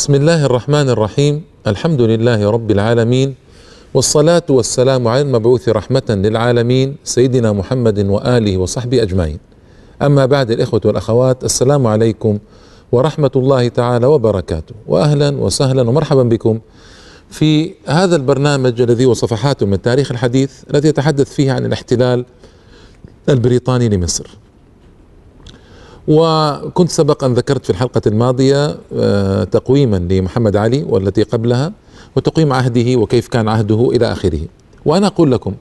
بسم الله الرحمن الرحيم الحمد لله رب العالمين والصلاة والسلام على المبعوث رحمة للعالمين سيدنا محمد وآله وصحبه أجمعين أما بعد الإخوة والأخوات السلام عليكم ورحمة الله تعالى وبركاته وأهلا وسهلا ومرحبا بكم في هذا البرنامج الذي هو صفحات من تاريخ الحديث الذي يتحدث فيه عن الاحتلال البريطاني لمصر وكنت سبق أن ذكرت في الحلقة الماضية آه، تقويما لمحمد علي والتي قبلها وتقويم عهده وكيف كان عهده إلى آخره. وأنا أقول لكم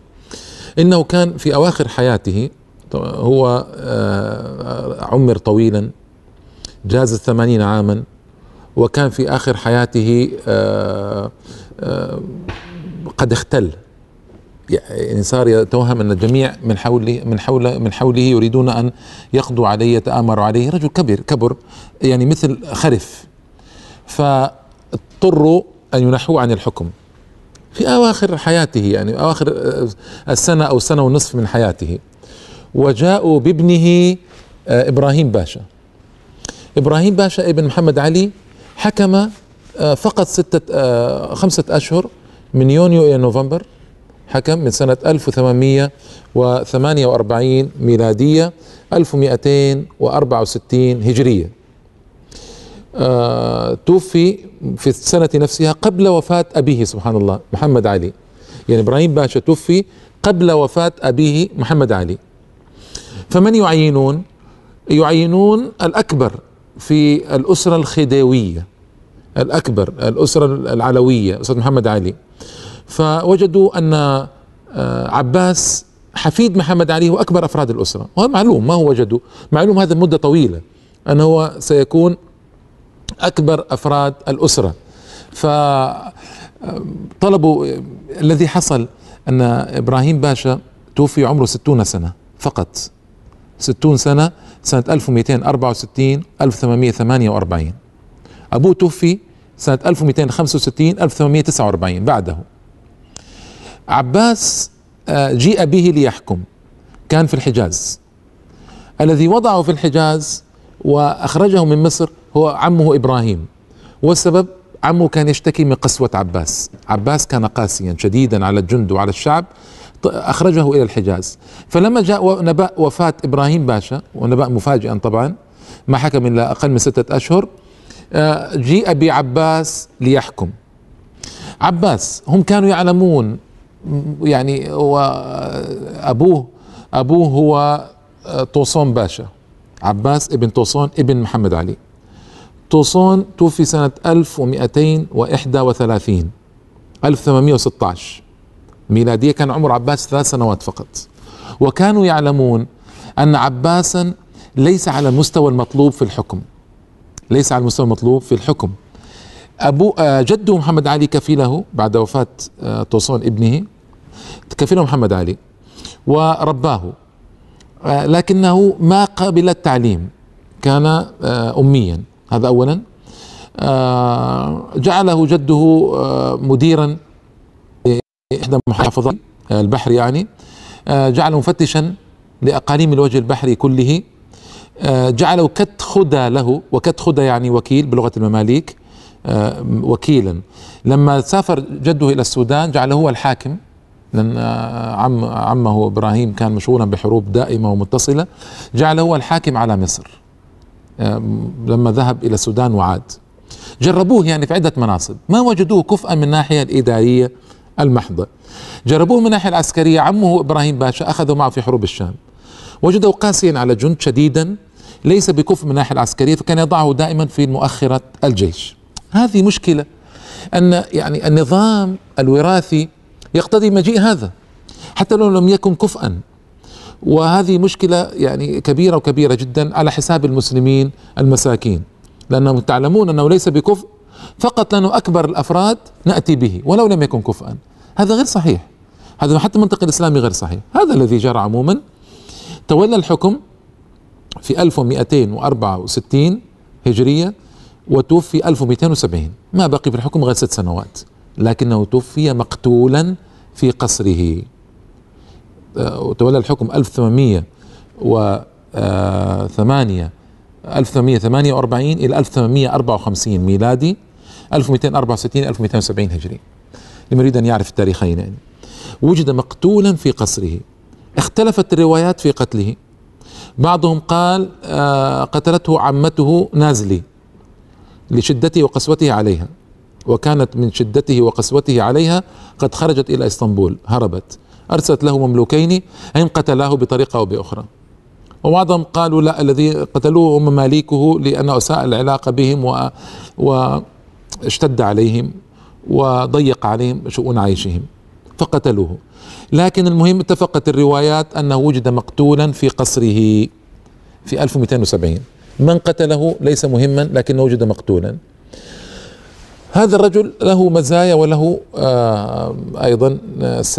إنه كان في أواخر حياته هو آه، عمر طويلا جاز الثمانين عاما وكان في آخر حياته آه، قد اختل. يعني صار يتوهم أن الجميع من حوله من حوله من حوله يريدون أن يقضوا عليه يتآمروا عليه. رجل كبير كبر يعني مثل خرف. فاضطروا أن ينحوه عن الحكم. في أواخر حياته يعني أواخر السنة أو سنة ونصف من حياته. وجاءوا بابنه آه، إبراهيم باشا. إبراهيم باشا ابن محمد علي حكم آه، فقط ستة آه، خمسة أشهر من يونيو إلى نوفمبر. حكم من سنة 1848 ميلادية 1264 هجرية. آه توفي في السنة نفسها قبل وفاة أبيه سبحان الله محمد علي. يعني إبراهيم باشا توفي قبل وفاة أبيه محمد علي. فمن يعينون؟ يعينون الأكبر في الأسرة الخديوية. الأكبر الأسرة العلوية أسرة محمد علي. فوجدوا أن آه، عباس حفيد محمد علي هو أكبر أفراد الأسرة. وهذا معلوم ما هو وجدوا؟ معلوم هذا مدة طويلة أنه هو سيكون أكبر أفراد الأسرة. فطلبوا آه، الذي حصل أن إبراهيم باشا توفي عمره ستون سنة فقط. ستون سنة سنة 1264 1848 أبوه توفي سنة 1265 1849 بعده. عباس آه، جيء به ليحكم. كان في الحجاز. الذي وضعه في الحجاز وأخرجه من مصر هو عمه إبراهيم. والسبب عمه كان يشتكي من قسوة عباس. عباس كان قاسيا شديدا على الجند وعلى الشعب. أخرجه إلى الحجاز. فلما جاء نبأ وفاة إبراهيم باشا ونبأ مفاجئا طبعا ما حكم إلا أقل من ستة أشهر. آه، جيء بعباس ليحكم. عباس هم كانوا يعلمون يعني هو أبوه أبوه هو طوسون باشا. عباس ابن طوسون ابن محمد علي. طوسون توفي سنة 1231 1816 ميلادية كان عمر عباس ثلاث سنوات فقط. وكانوا يعلمون أن عباسا ليس على المستوى المطلوب في الحكم. ليس على المستوى المطلوب في الحكم. أبو آه، جده محمد علي كفيله بعد وفاة آه، طوسون ابنه كفيله محمد علي ورباه. آه، لكنه ما قبل التعليم كان أميا. هذا أولا. جعله جده مديرا إحدى محافظات البحر يعني. جعله مفتشا لأقاليم الوجه البحري كله. جعله كت خدى له وكت خدى يعني وكيل بلغة المماليك. آه، وكيلا. لما سافر جده إلى السودان جعله هو الحاكم. لأن آه، عم عمه إبراهيم كان مشغولا بحروب دائمة ومتصلة. جعله هو الحاكم على مصر. آه، لما ذهب إلى السودان وعاد. جربوه يعني في عدة مناصب. ما وجدوه كفءا من الناحيه الإدارية المحضة. جربوه من الناحيه العسكرية. عمه إبراهيم باشا اخذوا معه في حروب الشام. وجدوا قاسيا على جند شديدا. ليس بكفء من الناحيه العسكرية فكان يضعه دائما في مؤخرة الجيش. هذه مشكلة. أن يعني النظام الوراثي يقتضي مجيء هذا حتى لو لم يكن كفءا وهذه مشكلة يعني كبيرة وكبيرة جدا على حساب المسلمين المساكين. لأنهم تعلمون أنه ليس بكفء فقط لأنه أكبر الأفراد نأتي به ولو لم يكن كفءا هذا غير صحيح. هذا حتى المنطق الإسلامي غير صحيح. هذا الذي جرى عموما. تولى الحكم في 1264 هجرية. وتوفي 1270 ما بقي في الحكم غير ست سنوات. لكنه توفي مقتولا في قصره. آه، وتولى الحكم 1808 1848 إلى 1854 ميلادي 1264 1270 هجري لمن يريد أن يعرف التاريخين. يعني وجد مقتولا في قصره. اختلفت الروايات في قتله. بعضهم قال آه، قتلته عمته نازلي. لشدته وقسوته عليها. وكانت من شدته وقسوته عليها قد خرجت إلى إسطنبول هربت أرسلت له مملوكين إن قتلاه بطريقة أو بأخرى. وبعضهم قالوا لا الذي قتلوه هم مماليكه لأنه أساء العلاقة بهم و واشتد عليهم وضيق عليهم شؤون عيشهم فقتلوه. لكن المهم اتفقت الروايات أنه وجد مقتولا في قصره في 1270 من قتله ليس مهما لكنه وجد مقتولا. هذا الرجل له مزايا وله آه أيضا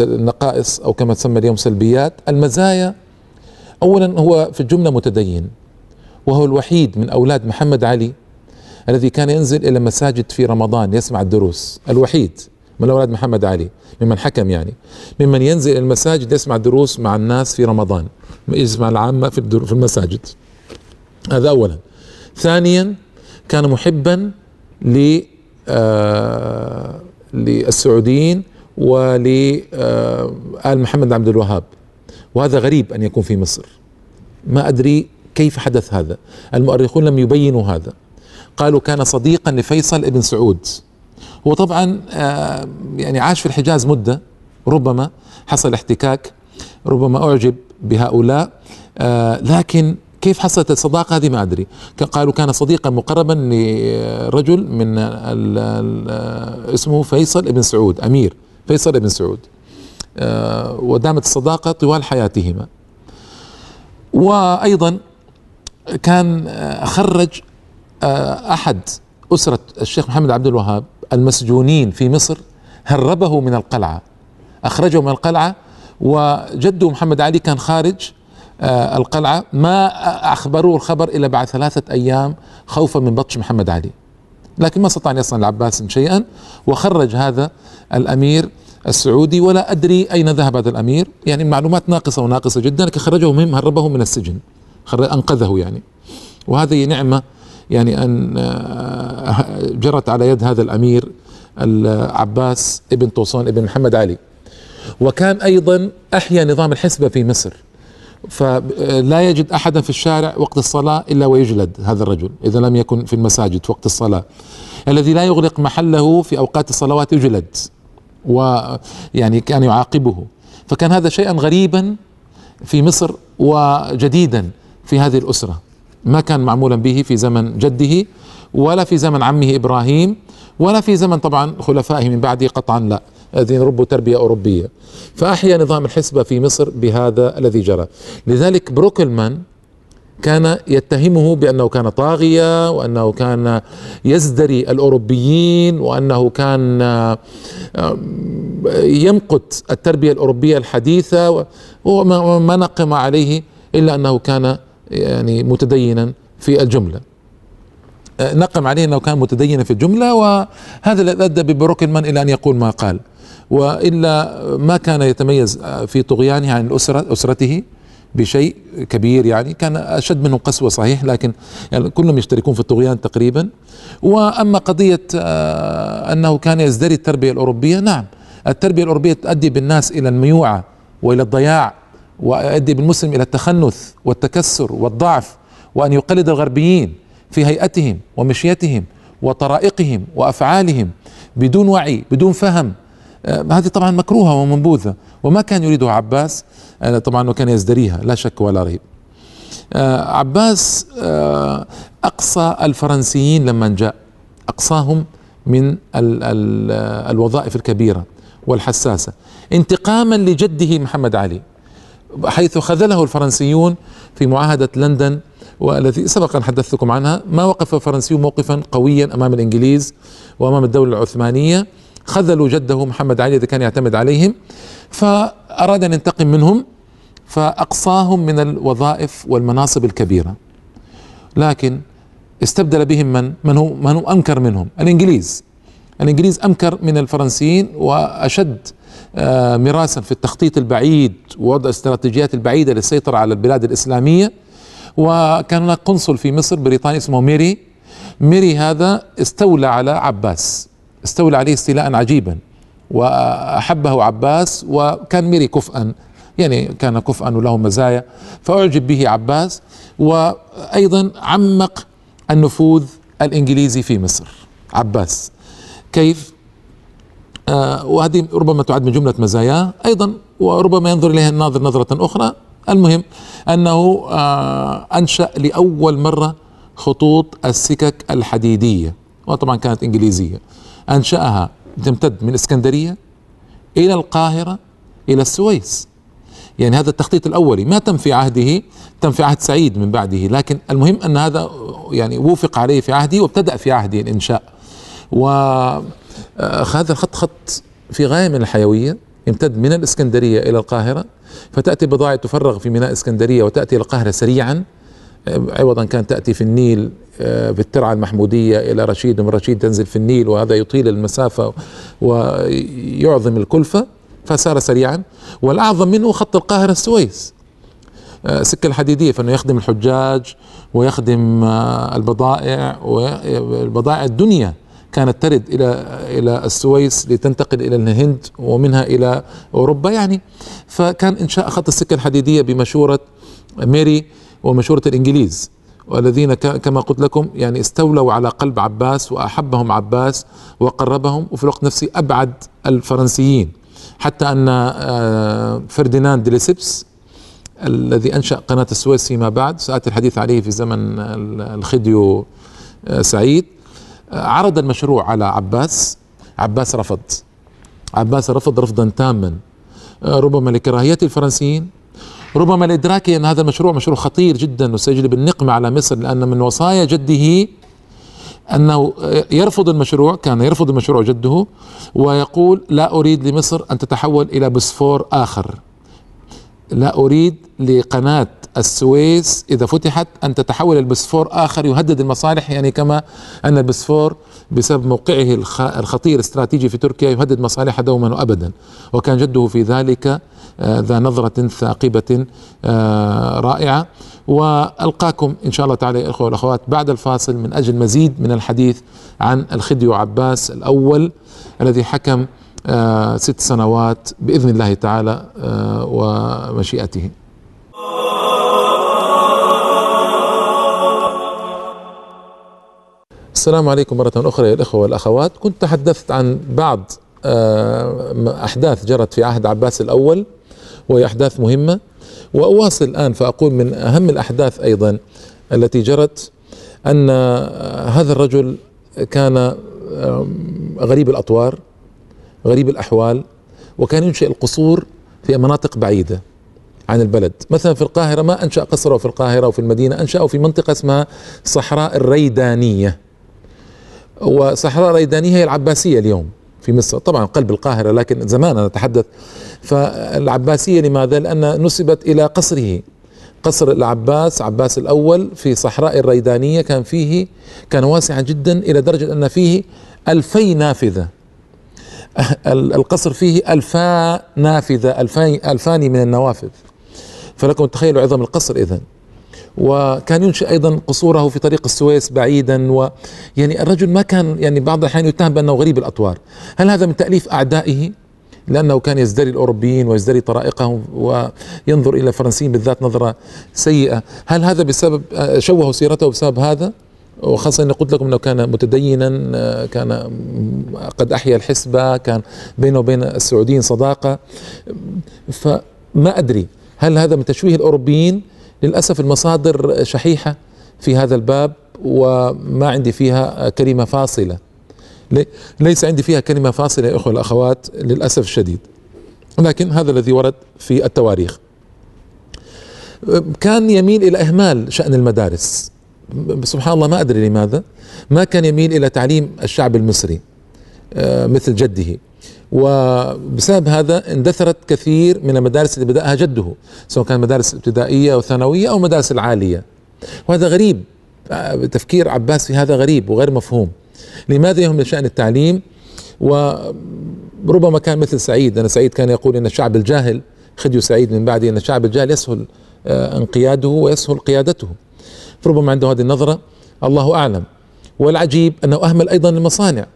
نقائص أو كما تسمى اليوم سلبيات. المزايا اولا هو في الجملة متدين وهو الوحيد من أولاد محمد علي الذي كان ينزل إلى مساجد في رمضان يسمع الدروس. الوحيد من أولاد محمد علي ممن حكم يعني ممن ينزل إلى المساجد يسمع الدروس مع الناس في رمضان يسمع العامة في المساجد. هذا اولا. ثانيا كان محبا ل آه للسعوديين ولآل آه محمد عبد الوهاب. وهذا غريب أن يكون في مصر. ما أدري كيف حدث هذا. المؤرخون لم يبينوا هذا. قالوا كان صديقا لفيصل ابن سعود. هو طبعا آه يعني عاش في الحجاز مدة. ربما حصل احتكاك. ربما أعجب بهؤلاء. لكن كيف حصلت الصداقة هذه ما أدري. قالوا كان صديقا مقربا لرجل من ال ال اسمه فيصل ابن سعود أمير فيصل ابن سعود. آه ودامت الصداقة طوال حياتهما. وأيضا كان خرج آه أحد أسرة الشيخ محمد عبد الوهاب المسجونين في مصر هربه من القلعة أخرجه من القلعة وجده محمد علي كان خارج آه القلعة. ما أخبروه الخبر إلا بعد ثلاثة أيام خوفا من بطش محمد علي. لكن ما استطاع أن يصنع العباس شيئا وخرج هذا الأمير السعودي. ولا أدري أين ذهب هذا الأمير. يعني معلومات ناقصة وناقصة جدا لكن خرجه مهم هربه من السجن. أنقذه يعني. وهذه نعمة يعني أن جرت على يد هذا الأمير العباس ابن طوسون ابن محمد علي. وكان أيضا أحيا نظام الحسبة في مصر. فلا يجد احدا في الشارع وقت الصلاة إلا ويجلد هذا الرجل إذا لم يكن في المساجد وقت الصلاة. الذي لا يغلق محله في أوقات الصلوات يجلد ويعني كان يعاقبه. فكان هذا شيئا غريبا في مصر وجديدا في هذه الأسرة. ما كان معمولا به في زمن جده ولا في زمن عمه إبراهيم ولا في زمن طبعا خلفائه من بعده قطعا لا. الذين ربوا تربية أوروبية. فأحيا نظام الحسبة في مصر بهذا الذي جرى. لذلك بروكلمان كان يتهمه بأنه كان طاغية وأنه كان يزدري الأوروبيين وأنه كان يمقت التربية الأوروبية الحديثة وما نقم عليه إلا أنه كان يعني متدينا في الجملة. نقم عليه أنه كان متدينا في الجملة وهذا الذي أدى ببروكلمان إلى أن يقول ما قال. وإلا ما كان يتميز في طغيانه عن الأسرة أسرته بشيء كبير يعني. كان أشد منه قسوة صحيح لكن يعني كلهم يشتركون في الطغيان تقريبا. وأما قضية أنه كان يزدري التربية الأوروبية نعم التربية الأوروبية تؤدي بالناس إلى الميوعة وإلى الضياع ويؤدي بالمسلم إلى التخنث والتكسر والضعف وأن يقلد الغربيين في هيئتهم ومشيتهم وطرائقهم وأفعالهم بدون وعي بدون فهم هذه طبعا مكروهة ومنبوذة. وما كان يريدها عباس طبعا وكان يزدريها لا شك ولا ريب. عباس أقصى الفرنسيين لما جاء أقصاهم من ال ال الوظائف الكبيرة والحساسة. انتقاما لجده محمد علي حيث خذله الفرنسيون في معاهدة لندن والذي سبق ان حدثتكم عنها. ما وقف الفرنسيون موقفا قويا أمام الإنجليز وأمام الدولة العثمانية. خذلوا جده محمد علي الذي كان يعتمد عليهم فأراد أن ينتقم منهم فأقصاهم من الوظائف والمناصب الكبيرة. لكن استبدل بهم من؟ من هو؟ من هو أنكر منهم؟ الإنجليز. الإنجليز امكر من الفرنسيين وأشد مراسا في التخطيط البعيد ووضع الاستراتيجيات البعيدة للسيطرة على البلاد الإسلامية. وكان هناك قنصل في مصر بريطاني اسمه ميري. ميري هذا استولى على عباس. استولى عليه استيلاء عجيبا وأحبه عباس وكان ميري كفءا يعني كان كفءا وله مزايا فأعجب به عباس وأيضا عمق النفوذ الإنجليزي في مصر. عباس كيف؟ آه وهذه ربما تعد من جملة مزاياه أيضا وربما ينظر إليها الناظر نظرة أخرى. المهم أنه آه أنشأ لأول مرة خطوط السكك الحديدية وطبعا كانت إنجليزية. أنشأها تمتد من إسكندرية إلى القاهرة إلى السويس. يعني هذا التخطيط الأولي ما تم في عهده تم في عهد سعيد من بعده لكن المهم أن هذا يعني وفق عليه في عهده وابتدأ في عهده الإنشاء. وهذا الخط خط في غاية من الحيوية يمتد من الإسكندرية إلى القاهرة فتأتي بضائع تفرغ في ميناء إسكندرية وتأتي إلى القاهرة سريعا. عوضا كانت تأتي في النيل آه، في الترعة المحمودية إلى رشيد ومن رشيد تنزل في النيل وهذا يطيل المسافة ويعظم الكلفة فسار سريعا. والأعظم منه خط القاهرة السويس. آه، سكة الحديدية فإنه يخدم الحجاج ويخدم آه، البضائع والبضائع الدنيا كانت ترد إلى إلى السويس لتنتقل إلى الهند ومنها إلى أوروبا يعني. فكان إنشاء خط السكة الحديدية بمشورة ميري ومشورة الإنجليز. والذين كما قلت لكم يعني استولوا على قلب عباس وأحبهم عباس وقربهم وفي الوقت نفسه أبعد الفرنسيين. حتى أن آه، فرديناند ديليسيبس الذي أنشأ قناة السويس فيما بعد سأتي الحديث عليه في زمن الخديو آه، سعيد آه، عرض المشروع على عباس عباس رفض. عباس رفض رفضا تاما. ربما لكراهية الفرنسيين ربما لإدراكه أن هذا المشروع مشروع خطير جدا وسيجلب النقمة على مصر لأن من وصايا جده أنه يرفض المشروع كان يرفض المشروع جده ويقول لا أريد لمصر أن تتحول إلى بسفور آخر. لا أريد لقناة السويس إذا فتحت أن تتحول إلى بسفور آخر يهدد المصالح يعني كما أن البسفور بسبب موقعه الخطير استراتيجي في تركيا يهدد مصالحها دوما وأبدا. وكان جده في ذلك ذا نظرة ثاقبة آه، رائعة. وألقاكم إن شاء الله تعالى يا إخوة والأخوات بعد الفاصل من أجل مزيد من الحديث عن الخديو عباس الأول الذي حكم آه ست سنوات بإذن الله تعالى آه ومشيئته. السلام عليكم مرة أخرى يا الإخوة والأخوات. كنت تحدثت عن بعض أحداث جرت في عهد عباس الأول. وهي أحداث مهمة. وأواصل الآن فأقول من أهم الأحداث أيضا التي جرت أن هذا الرجل كان غريب الأطوار غريب الأحوال وكان ينشئ القصور في مناطق بعيدة عن البلد. مثلا في القاهرة ما أنشأ قصره في القاهرة وفي المدينة أنشأه في منطقة اسمها صحراء الريدانية. وصحراء الريدانية هي العباسية اليوم في مصر. طبعا قلب القاهرة لكن زمان أنا أتحدث فالعباسية لماذا؟ لأن نسبت إلى قصره. قصر العباس عباس الأول في صحراء الريدانية كان فيه كان واسعا جدا إلى درجة أن فيه ألفي نافذة. القصر فيه ألفا نافذة ألفان, ألفان من النوافذ. فلكم تخيلوا عظم القصر إذن. وكان ينشئ أيضا قصوره في طريق السويس بعيدا و يعني الرجل ما كان يعني بعض الأحيان يتهم بأنه غريب الأطوار، هل هذا من تأليف أعدائه؟ لأنه كان يزدري الأوروبيين ويزدري طرائقهم وينظر إلى الفرنسيين بالذات نظرة سيئة، هل هذا بسبب شوهوا سيرته بسبب هذا؟ وخاصة أني قلت لكم أنه كان متدينا كان قد أحيا الحسبة كان بينه وبين السعوديين صداقة. فما أدري هل هذا من تشويه الأوروبيين؟ للأسف المصادر شحيحة في هذا الباب وما عندي فيها كلمة فاصلة. ليس عندي فيها كلمة فاصلة يا إخوة الأخوات للأسف الشديد. لكن هذا الذي ورد في التواريخ. كان يميل إلى إهمال شأن المدارس. سبحان الله ما أدري لماذا. ما كان يميل إلى تعليم الشعب المصري آه، مثل جده. وبسبب هذا اندثرت كثير من المدارس اللي بدأها جده سواء كان مدارس ابتدائية أو ثانوية أو مدارس العالية. وهذا غريب. تفكير عباس في هذا غريب وغير مفهوم. لماذا يهم شأن التعليم؟ وربما كان مثل سعيد أنا سعيد كان يقول أن الشعب الجاهل خديو سعيد من بعده أن الشعب الجاهل يسهل آه، انقياده ويسهل قيادته. فربما عنده هذه النظرة الله أعلم. والعجيب أنه أهمل أيضا المصانع.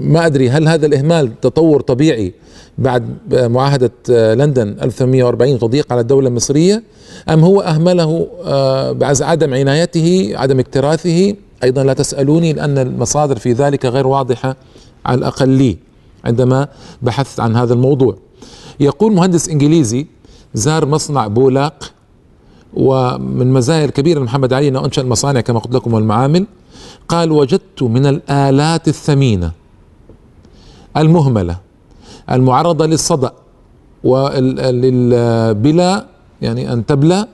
ما أدري هل هذا الإهمال تطور طبيعي بعد معاهدة لندن 1840 تضييق على الدولة المصرية أم هو أهمله آه، بعد عدم عنايته عدم اكتراثه؟ أيضا لا تسألوني لأن المصادر في ذلك غير واضحة على الأقل لي عندما بحثت عن هذا الموضوع. يقول مهندس إنجليزي زار مصنع بولاق ومن مزايا الكبيرة لمحمد علي أنه أنشأ المصانع كما قلت لكم والمعامل. قال وجدت من الآلات الثمينة المهملة المعرضة للصدأ بلا يعني أن تبلى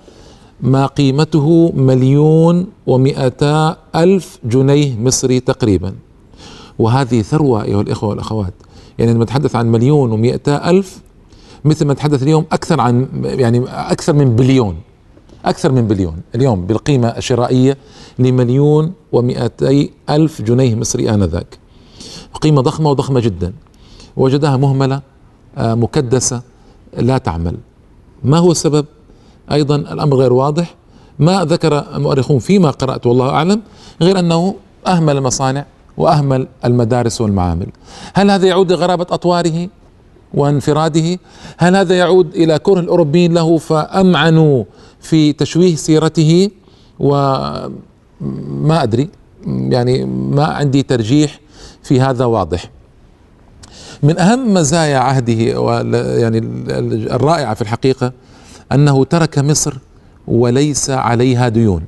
ما قيمته مليون ومئتا ألف جنيه مصري تقريبا. وهذه ثروة أيها الإخوة والأخوات. يعني لما نتحدث عن مليون ومئتا ألف مثل ما نتحدث اليوم أكثر عن يعني أكثر من بليون. أكثر من بليون. اليوم بالقيمة الشرائية لمليون ومئتي ألف جنيه مصري آنذاك. قيمة ضخمة وضخمة جدا. وجدها مهملة آه، مكدسة لا تعمل. ما هو السبب؟ أيضا الأمر غير واضح. ما ذكر المؤرخون فيما قرأت والله أعلم غير أنه أهمل المصانع وأهمل المدارس والمعامل. هل هذا يعود لغرابة أطواره وانفراده؟ هل هذا يعود إلى كره الأوروبيين له فأمعنوا في تشويه سيرته؟ وما أدري. يعني ما عندي ترجيح في هذا واضح. من أهم مزايا عهده يعني الرائعة في الحقيقة أنه ترك مصر وليس عليها ديون.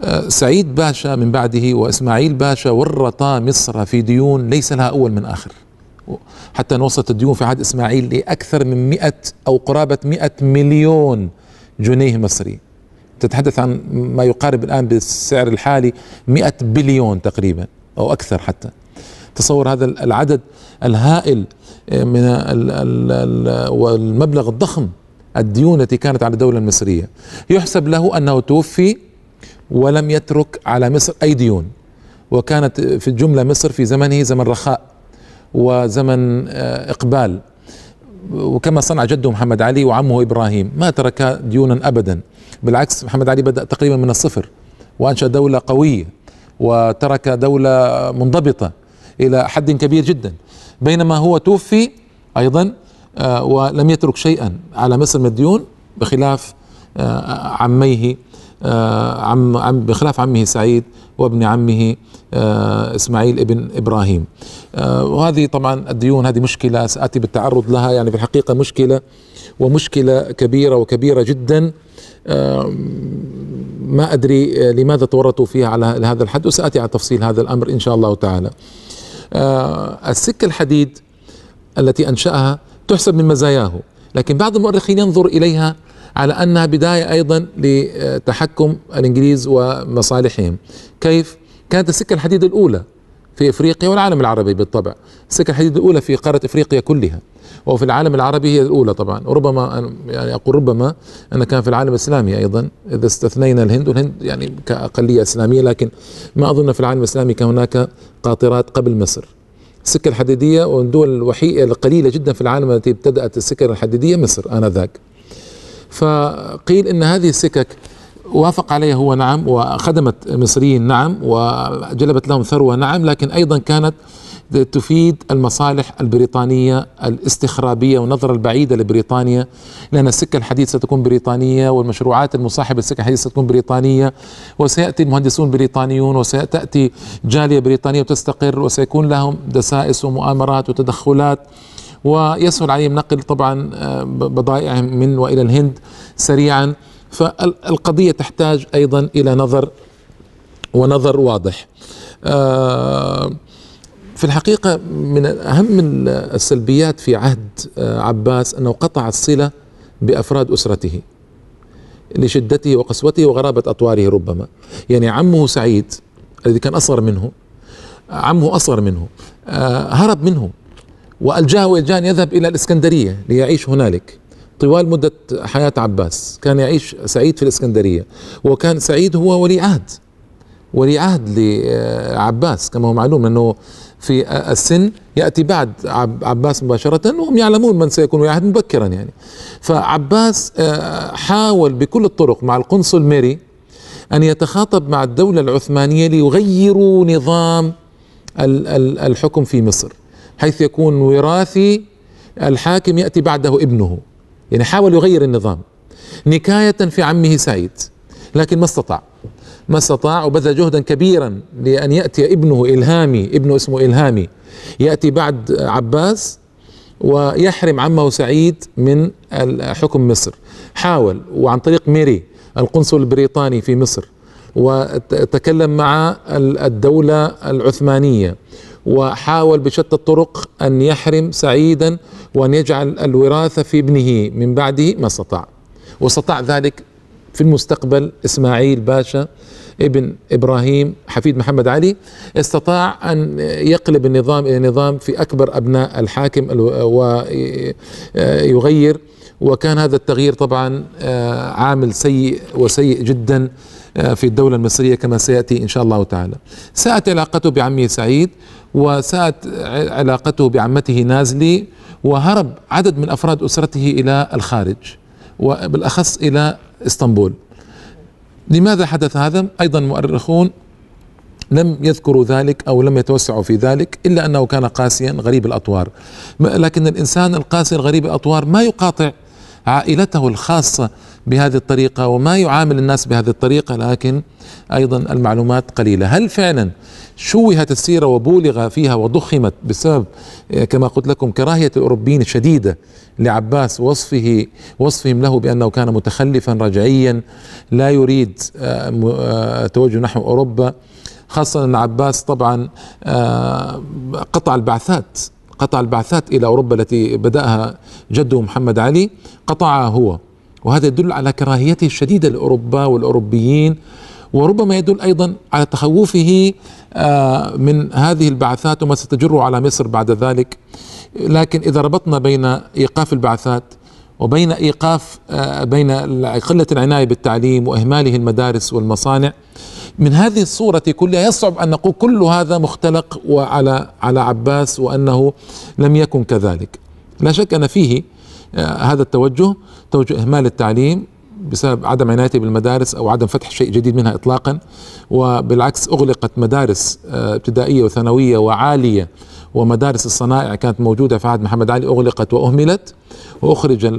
آه، سعيد باشا من بعده وإسماعيل باشا ورطا مصر في ديون ليس لها أول من آخر. حتى وصلت الديون في عهد إسماعيل لأكثر من 100 أو قرابة 100 مليون جنيه مصري. تتحدث عن ما يقارب الآن بالسعر الحالي 100 بليون تقريبا أو أكثر حتى. تصور هذا العدد الهائل آه، من والمبلغ الضخم الديون التي كانت على الدولة المصرية. يحسب له أنه توفي ولم يترك على مصر أي ديون وكانت في الجملة مصر في زمنه زمن رخاء وزمن آه، إقبال. وكما صنع جده محمد علي وعمه إبراهيم ما ترك ديونا أبدا. بالعكس محمد علي بدأ تقريبا من الصفر وأنشأ دولة قوية وترك دولة منضبطة إلى حد كبير جدا. بينما هو توفي أيضا ولم يترك شيئا على مصر من الديون بخلاف آه، عميه آه، عم عم بخلاف عمه سعيد وابن عمه إسماعيل ابن إبراهيم وهذه طبعا الديون هذه مشكلة سأتي بالتعرض لها يعني في الحقيقة مشكلة ومشكلة كبيرة وكبيرة جدا ما أدري لماذا تورطوا فيها على هذا الحد وسأتي على تفصيل هذا الأمر إن شاء الله تعالى. السكة الحديد التي أنشأها تحسب من مزاياه. لكن بعض المؤرخين ينظر إليها على أنها بداية أيضا لتحكم الإنجليز ومصالحهم. كيف؟ كانت السكة الحديد الأولى في إفريقيا والعالم العربي بالطبع. السكة الحديد الأولى في قارة إفريقيا كلها وفي العالم العربي هي الأولى طبعا. وربما يعني أقول ربما أن كان في العالم الإسلامي أيضا إذا استثنينا الهند والهند يعني كأقلية إسلامية لكن ما أظن في العالم الإسلامي كان هناك قاطرات قبل مصر. السكه الحديدية والدول الوحيدة القليلة جدا في العالم التي ابتدأت السكه الحديدية مصر آنذاك. فقيل إن هذه السكك وافق عليها هو نعم وخدمت المصريين نعم وجلبت لهم ثروة نعم لكن أيضا كانت تفيد المصالح البريطانية الاستخرابية والنظرة البعيدة لبريطانيا لأن السكة الحديد ستكون بريطانية والمشروعات المصاحبة للسكة الحديد ستكون بريطانية وسيأتي المهندسون بريطانيون وسيأتي جالية بريطانية وتستقر وسيكون لهم دسائس ومؤامرات وتدخلات ويسهل عليهم نقل طبعا آه، بضائعهم من وإلى الهند سريعا فالقضيه تحتاج أيضا إلى نظر ونظر واضح. آه في الحقيقة من أهم السلبيات في عهد آه، عباس أنه قطع الصلة بأفراد أسرته لشدته وقسوته وغرابة أطواره ربما. يعني عمه سعيد الذي كان أصغر منه عمه أصغر منه آه، هرب منه وألجأه وإلجاه أن يذهب إلى الإسكندرية ليعيش هنالك. طوال مدة حياة عباس كان يعيش سعيد في الإسكندرية وكان سعيد هو ولي عهد ولي عهد لعباس كما هو معلوم أنه في السن يأتي بعد عباس مباشرة وهم يعلمون من سيكون ولي عهد مبكرا يعني. فعباس آه، حاول بكل الطرق مع القنصل ميري أن يتخاطب مع الدولة العثمانية ليغيروا نظام الحكم في مصر حيث يكون وراثي الحاكم يأتي بعده ابنه. يعني حاول يغير النظام. نكاية في عمه سعيد لكن ما استطاع. ما استطاع وبذل جهدا كبيرا لأن يأتي ابنه إلهامي ابنه اسمه إلهامي. يأتي بعد عباس ويحرم عمه سعيد من حكم مصر. حاول وعن طريق ميري القنصل البريطاني في مصر وتكلم مع الدولة العثمانية وحاول بشتى الطرق أن يحرم سعيدا وأن يجعل الوراثة في ابنه. من بعده ما استطاع. واستطاع ذلك في المستقبل إسماعيل باشا ابن إبراهيم حفيد محمد علي استطاع أن يقلب النظام إلى نظام في أكبر أبناء الحاكم ويغير وكان هذا التغيير طبعا آه، عامل سيء وسيء جدا آه، في الدولة المصرية كما سيأتي إن شاء الله تعالى. ساءت علاقته بعمه سعيد وساءت علاقته بعمته نازلي وهرب عدد من أفراد أسرته إلى الخارج وبالأخص إلى إسطنبول. لماذا حدث هذا؟ أيضا مؤرخون لم يذكروا ذلك أو لم يتوسعوا في ذلك إلا أنه كان قاسيا غريب الأطوار. لكن الإنسان القاسي الغريب الأطوار ما يقاطع عائلته الخاصة بهذه الطريقة وما يعامل الناس بهذه الطريقة لكن أيضا المعلومات قليلة. هل فعلا شوهت السيرة وبولغ فيها وضخمت بسبب كما قلت لكم كراهية الأوروبيين الشديدة لعباس وصفه وصفهم له بأنه كان متخلفا رجعيا لا يريد التوجه آه، نحو أوروبا. خاصة أن عباس طبعا آه، قطع البعثات قطع البعثات إلى أوروبا التي بدأها جده محمد علي قطعها هو. وهذا يدل على كراهيته الشديدة لأوروبا والأوروبيين وربما يدل أيضا على تخوفه آه، من هذه البعثات وما ستجر على مصر بعد ذلك. لكن إذا ربطنا بين إيقاف البعثات وبين إيقاف آه، بين قلة العناية بالتعليم وإهماله المدارس والمصانع من هذه الصورة كلها يصعب أن نقول كل هذا مختلق وعلى على عباس وأنه لم يكن كذلك. لا شك أن فيه هذا التوجه توجه إهمال التعليم بسبب عدم عنايته بالمدارس أو عدم فتح شيء جديد منها اطلاقا وبالعكس أغلقت مدارس آه، ابتدائية وثانوية وعالية ومدارس الصنائع كانت موجودة في عهد محمد علي أغلقت وأهملت وأخرج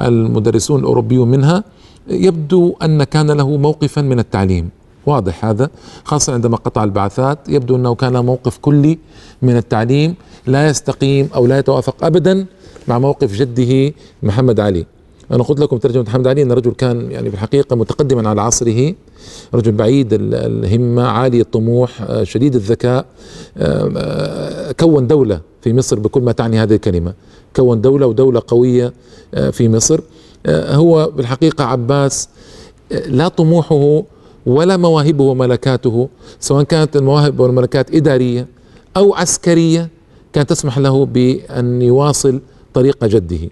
المدرسون الأوروبيون منها. يبدو أن كان له موقفا من التعليم واضح هذا خاصة عندما قطع البعثات يبدو أنه كان موقف كلي من التعليم لا يستقيم أو لا يتوافق أبدا مع موقف جده محمد علي. أنا قلت لكم ترجمة محمد علي أن الرجل كان يعني في الحقيقة متقدما على عصره رجل بعيد الهمة عالي الطموح آه، شديد الذكاء آه، آه، كون دولة في مصر بكل ما تعني هذه الكلمة. كون دولة ودولة قوية في مصر. هو بالحقيقة عباس لا طموحه ولا مواهبه وملكاته سواء كانت المواهب والملكات إدارية أو عسكرية كانت تسمح له بأن يواصل طريق جده.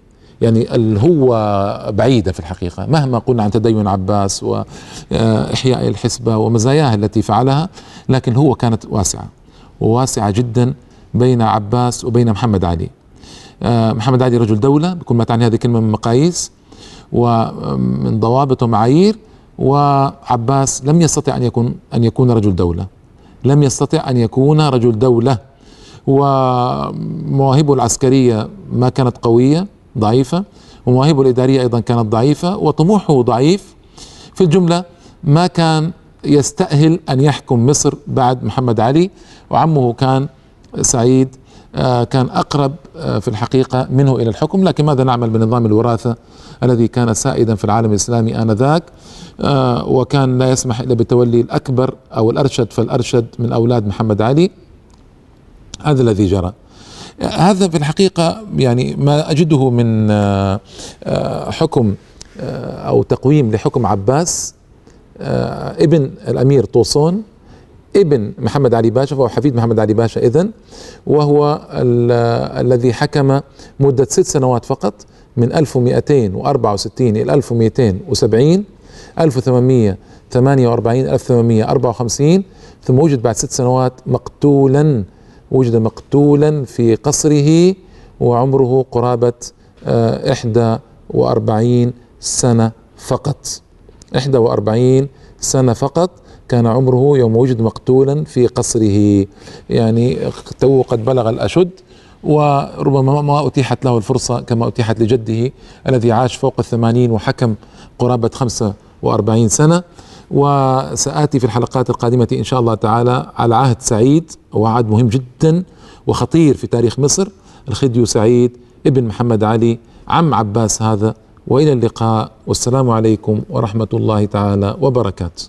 يعني الهوة بعيدة في الحقيقة. مهما قلنا عن تدين عباس وإحياء الحسبة ومزاياها التي فعلها لكن الهوة كانت واسعة. وواسعة جدا بين عباس وبين محمد علي. آه، محمد علي رجل دولة بكل ما تعني هذه الكلمة من مقاييس ومن ضوابط ومعايير وعباس لم يستطع أن يكون أن يكون رجل دولة. لم يستطع أن يكون رجل دولة. ومواهبه العسكرية ما كانت قوية ضعيفة. ومواهبه الإدارية أيضا كانت ضعيفة وطموحه ضعيف. في الجملة ما كان يستأهل أن يحكم مصر بعد محمد علي. وعمه كان سعيد آه، كان أقرب آه، في الحقيقة منه إلى الحكم. لكن ماذا نعمل بنظام الوراثة الذي كان سائدا في العالم الإسلامي آنذاك؟ آه، وكان لا يسمح إلا بتولي الأكبر أو الأرشد فالأرشد من أولاد محمد علي. هذا الذي جرى. هذا في الحقيقة يعني ما أجده من حكم أو تقويم لحكم عباس ابن الأمير طوسون ابن محمد علي باشا فهو حفيد محمد علي باشا إذن وهو الذي حكم مدة ست سنوات فقط من 1264 إلى 1270 1848 1854 ثم وجد بعد ست سنوات مقتولا وجد مقتولا في قصره وعمره قرابة إحدى وأربعين سنة فقط. إحدى وأربعين سنة فقط كان عمره يوم وجد مقتولا في قصره. يعني تو قد بلغ الأشد وربما ما أتيحت له الفرصة كما أتيحت لجده الذي عاش فوق الثمانين وحكم قرابة خمسة وأربعين سنة. وسآتي في الحلقات القادمة إن شاء الله تعالى على عهد سعيد وعهد مهم جدا وخطير في تاريخ مصر. الخديو سعيد ابن محمد علي عم عباس هذا وإلى اللقاء. والسلام عليكم ورحمة الله تعالى وبركاته.